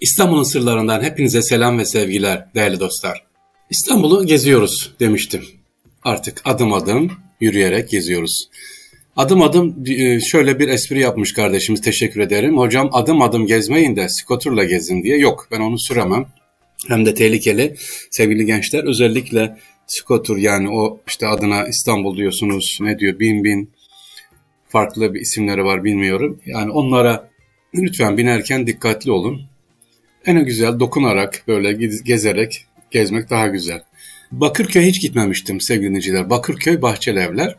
İstanbul'un sırlarından hepinize selam ve sevgiler değerli dostlar. İstanbul'u geziyoruz demiştim. Artık adım adım yürüyerek geziyoruz. Adım adım e, şöyle bir espri yapmış kardeşimiz teşekkür ederim. Hocam adım adım gezmeyin de skoturla gezin diye. Yok ben onu süremem. Hem de tehlikeli. Sevgili gençler özellikle skotur yani o işte adına İstanbul diyorsunuz ne diyor bin bin farklı bir isimleri var bilmiyorum. Yani onlara lütfen binerken dikkatli olun. En güzel dokunarak böyle gezerek gezmek daha güzel. Bakırköy hiç gitmemiştim sevgili dinleyiciler. Bakırköy Bahçeli Evler.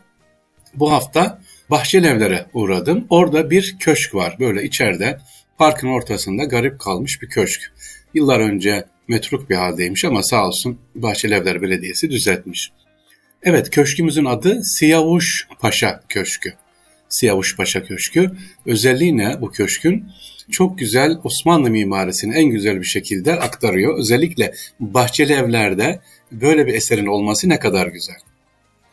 Bu hafta Bahçeli Evler'e uğradım. Orada bir köşk var. Böyle içeride parkın ortasında garip kalmış bir köşk. Yıllar önce metruk bir haldeymiş ama sağ olsun Bahçeli Evler Belediyesi düzeltmiş. Evet köşkümüzün adı Siyavuş Paşa Köşkü. Siyavuş Paşa Köşkü. Özelliği ne bu köşkün? Çok güzel Osmanlı mimarisini en güzel bir şekilde aktarıyor. Özellikle bahçeli evlerde böyle bir eserin olması ne kadar güzel.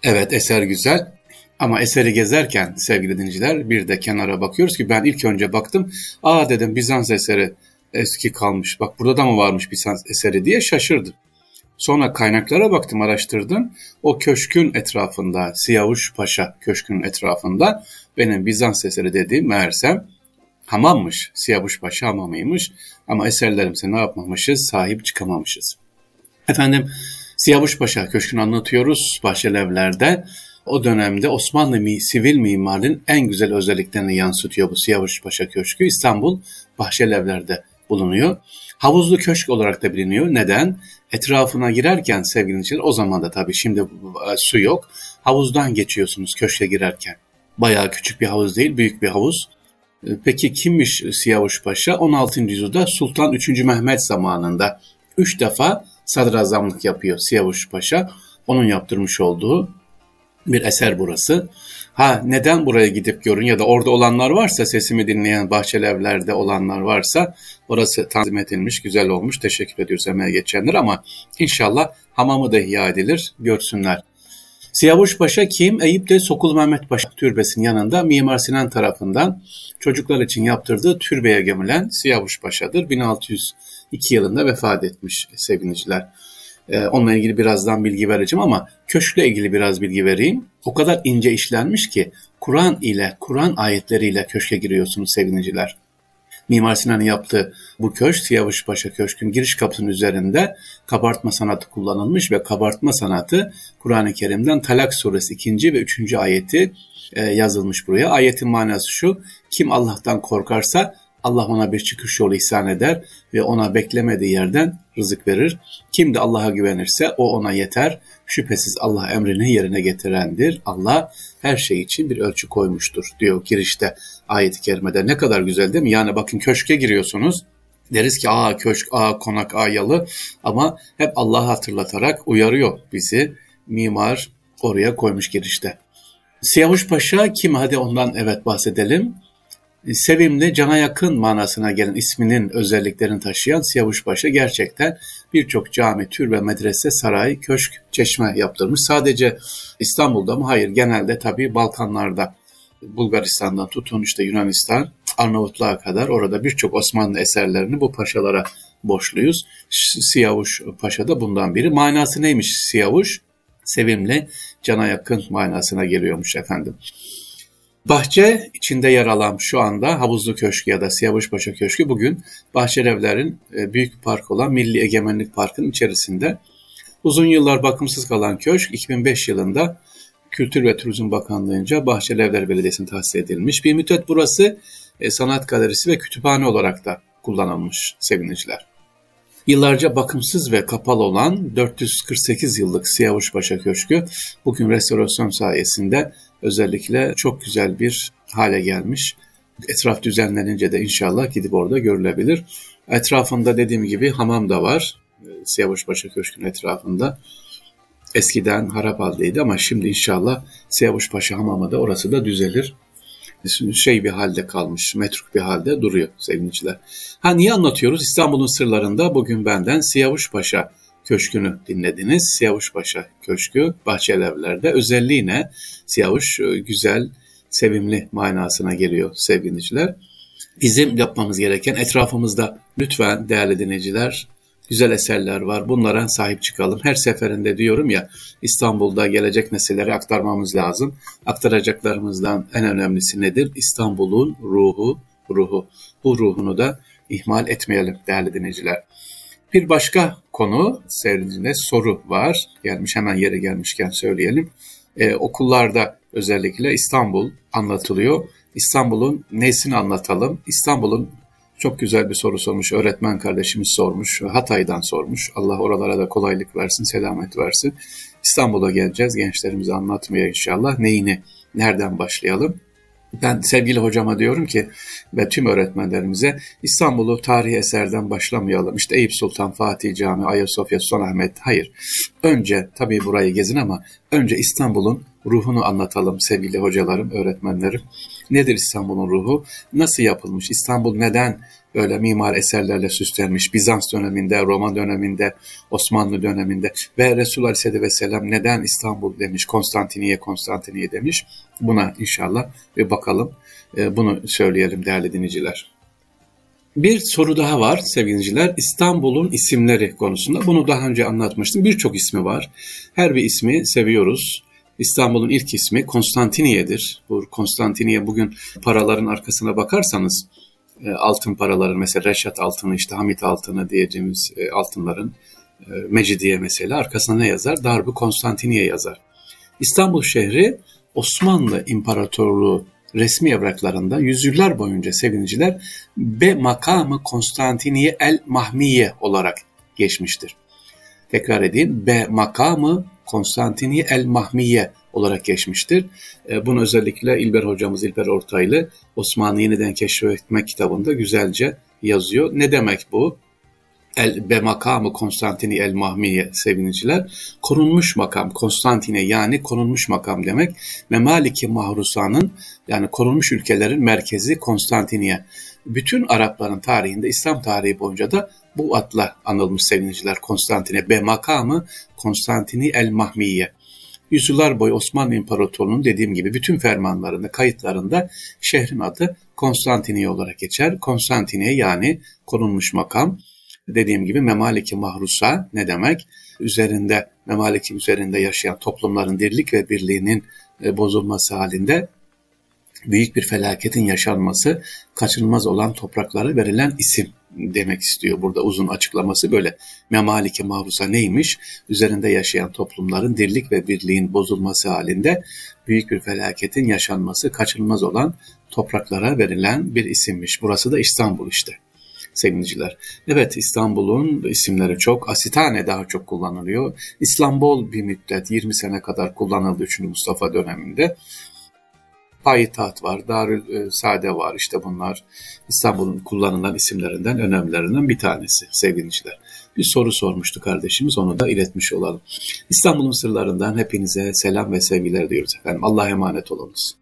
Evet eser güzel ama eseri gezerken sevgili dinleyiciler bir de kenara bakıyoruz ki ben ilk önce baktım. Aa dedim Bizans eseri eski kalmış. Bak burada da mı varmış Bizans eseri diye şaşırdım. Sonra kaynaklara baktım, araştırdım. O köşkün etrafında, Siyavuş Paşa köşkünün etrafında benim Bizans eseri dediğim meğersem hamammış. Siyavuş Paşa hamamıymış. Ama eserlerimize ne yapmamışız? Sahip çıkamamışız. Efendim Siyavuş Paşa köşkünü anlatıyoruz Bahçelievler'de. O dönemde Osmanlı mi, sivil mimarinin en güzel özelliklerini yansıtıyor bu Siyavuş Paşa Köşkü. İstanbul Bahçelievler'de bulunuyor. Havuzlu köşk olarak da biliniyor. Neden? Etrafına girerken sevgili dinleyiciler o zaman da tabii şimdi e, su yok. Havuzdan geçiyorsunuz köşke girerken. Bayağı küçük bir havuz değil, büyük bir havuz. E, peki kimmiş Siyavuş Paşa? 16. yüzyılda Sultan 3. Mehmet zamanında 3 defa sadrazamlık yapıyor Siyavuş Paşa. Onun yaptırmış olduğu bir eser burası. Ha neden buraya gidip görün ya da orada olanlar varsa sesimi dinleyen bahçeli evlerde olanlar varsa orası tanzim edilmiş güzel olmuş teşekkür ediyoruz emeğe geçenler ama inşallah hamamı da ihya edilir görsünler. Siyavuş Paşa kim? Eyüp'te Sokul Mehmet Paşa türbesinin yanında Mimar Sinan tarafından çocuklar için yaptırdığı türbeye gömülen Siyavuş Paşa'dır. 1602 yılında vefat etmiş sevgiliciler. Ee, onunla ilgili birazdan bilgi vereceğim ama köşkle ilgili biraz bilgi vereyim. O kadar ince işlenmiş ki Kur'an ile, Kur'an ayetleriyle köşke giriyorsunuz sevgiliciler. Mimar Sinan'ın yaptığı bu köşk Siyavuş Paşa Köşk'ün giriş kapısının üzerinde kabartma sanatı kullanılmış ve kabartma sanatı Kur'an-ı Kerim'den Talak suresi 2. ve 3. ayeti e, yazılmış buraya. Ayetin manası şu, kim Allah'tan korkarsa Allah ona bir çıkış yolu ihsan eder ve ona beklemediği yerden rızık verir. Kim de Allah'a güvenirse o ona yeter. Şüphesiz Allah emrini yerine getirendir. Allah her şey için bir ölçü koymuştur diyor girişte ayet-i kerimede. Ne kadar güzel değil mi? Yani bakın köşke giriyorsunuz. Deriz ki aa köşk, aa konak, aa yalı ama hep Allah'ı hatırlatarak uyarıyor bizi. Mimar oraya koymuş girişte. Siyavuş Paşa kim? Hadi ondan evet bahsedelim sevimli, cana yakın manasına gelen isminin özelliklerini taşıyan Siyavuşbaşı gerçekten birçok cami, türbe, medrese, saray, köşk, çeşme yaptırmış. Sadece İstanbul'da mı? Hayır, genelde tabii Balkanlarda. Bulgaristan'dan tutun işte Yunanistan, Arnavutluğa kadar orada birçok Osmanlı eserlerini bu paşalara borçluyuz. Siyavuş Paşa da bundan biri. Manası neymiş Siyavuş? Sevimli, cana yakın manasına geliyormuş efendim. Bahçe içinde yer alan şu anda Havuzlu Köşkü ya da Siyavuşpaşa Köşkü bugün Bahçelievler'in e, büyük park olan Milli Egemenlik Parkı'nın içerisinde. Uzun yıllar bakımsız kalan köşk 2005 yılında Kültür ve Turizm Bakanlığı'nca Bahçelievler Belediyesi'ne tahsis edilmiş. Bir müddet burası e, sanat galerisi ve kütüphane olarak da kullanılmış sevgiliciler. Yıllarca bakımsız ve kapalı olan 448 yıllık Siyavuşpaşa Köşkü bugün restorasyon sayesinde özellikle çok güzel bir hale gelmiş. Etraf düzenlenince de inşallah gidip orada görülebilir. Etrafında dediğim gibi hamam da var. Siyavuşpaşa Köşkü'nün etrafında. Eskiden harap haldeydi ama şimdi inşallah Siyavuşpaşa Hamamı da orası da düzelir şey bir halde kalmış, metruk bir halde duruyor sevgiliciler. Ha niye anlatıyoruz? İstanbul'un sırlarında bugün benden Siyavuş Paşa Köşkü'nü dinlediniz. Siyavuş Paşa Köşkü Bahçelievler'de. Özelliği ne? Siyavuş e, güzel, sevimli manasına geliyor sevgiliciler. Bizim yapmamız gereken etrafımızda Lütfen değerli dinleyiciler güzel eserler var. Bunlara sahip çıkalım. Her seferinde diyorum ya İstanbul'da gelecek nesillere aktarmamız lazım. Aktaracaklarımızdan en önemlisi nedir? İstanbul'un ruhu, ruhu. Bu ruhunu da ihmal etmeyelim değerli dinleyiciler. Bir başka konu seyircinde soru var. Gelmiş hemen yere gelmişken söyleyelim. Ee, okullarda özellikle İstanbul anlatılıyor. İstanbul'un nesini anlatalım? İstanbul'un çok güzel bir soru sormuş. Öğretmen kardeşimiz sormuş. Hatay'dan sormuş. Allah oralara da kolaylık versin, selamet versin. İstanbul'a geleceğiz. Gençlerimize anlatmaya inşallah. Neyini, nereden başlayalım? Ben sevgili hocama diyorum ki ve tüm öğretmenlerimize İstanbul'u tarihi eserden başlamayalım. İşte Eyüp Sultan Fatih Camii, Ayasofya, Sultanahmet. Hayır. Önce tabii burayı gezin ama önce İstanbul'un ruhunu anlatalım sevgili hocalarım, öğretmenlerim. Nedir İstanbul'un ruhu? Nasıl yapılmış? İstanbul neden böyle mimar eserlerle süslenmiş? Bizans döneminde, Roma döneminde, Osmanlı döneminde ve Resul Aleyhisselatü Vesselam neden İstanbul demiş, Konstantiniye, Konstantiniye demiş? Buna inşallah bir bakalım. Ee, bunu söyleyelim değerli dinleyiciler. Bir soru daha var sevgiliciler. İstanbul'un isimleri konusunda. Bunu daha önce anlatmıştım. Birçok ismi var. Her bir ismi seviyoruz. İstanbul'un ilk ismi Konstantiniye'dir. Bu Konstantiniye bugün paraların arkasına bakarsanız e, altın paraların mesela Reşat altını işte Hamit altını diyeceğimiz e, altınların e, Mecidiye mesela arkasına ne yazar? Darbu Konstantiniye yazar. İstanbul şehri Osmanlı İmparatorluğu resmi evraklarında yüzyıllar boyunca sevinciler be makamı Konstantiniye el Mahmiye olarak geçmiştir. Tekrar edeyim. be makamı Konstantiniye el Mahmiye olarak geçmiştir. E, bunu özellikle İlber hocamız İlber Ortaylı Osmanlı Yeniden Keşfetme kitabında güzelce yazıyor. Ne demek bu? El be makamı Konstantini el Mahmiye seviniciler. Korunmuş makam Konstantine yani korunmuş makam demek. Memaliki Mahrusa'nın yani korunmuş ülkelerin merkezi Konstantiniye. Bütün Arapların tarihinde İslam tarihi boyunca da bu adla anılmış seviniciler Konstantine be makamı Konstantini el Mahmiye. Yüzyıllar boyu Osmanlı İmparatorluğu'nun dediğim gibi bütün fermanlarında, kayıtlarında şehrin adı Konstantiniye olarak geçer. Konstantiniye yani korunmuş makam. Dediğim gibi Memaliki Mahrusa ne demek? Üzerinde, Memaliki üzerinde yaşayan toplumların dirlik ve birliğinin e, bozulması halinde büyük bir felaketin yaşanması kaçınılmaz olan topraklara verilen isim demek istiyor. Burada uzun açıklaması böyle. Memalike mahrusa neymiş? Üzerinde yaşayan toplumların dirlik ve birliğin bozulması halinde büyük bir felaketin yaşanması kaçınılmaz olan topraklara verilen bir isimmiş. Burası da İstanbul işte sevgiliciler. Evet İstanbul'un isimleri çok. Asitane daha çok kullanılıyor. İstanbul bir müddet 20 sene kadar kullanıldı 3. Mustafa döneminde. Payitaht var, Darül Sade var işte bunlar İstanbul'un kullanılan isimlerinden önemlilerinden bir tanesi sevgiliciler. Bir soru sormuştu kardeşimiz onu da iletmiş olalım. İstanbul'un sırlarından hepinize selam ve sevgiler diyoruz efendim. Allah'a emanet olunuz.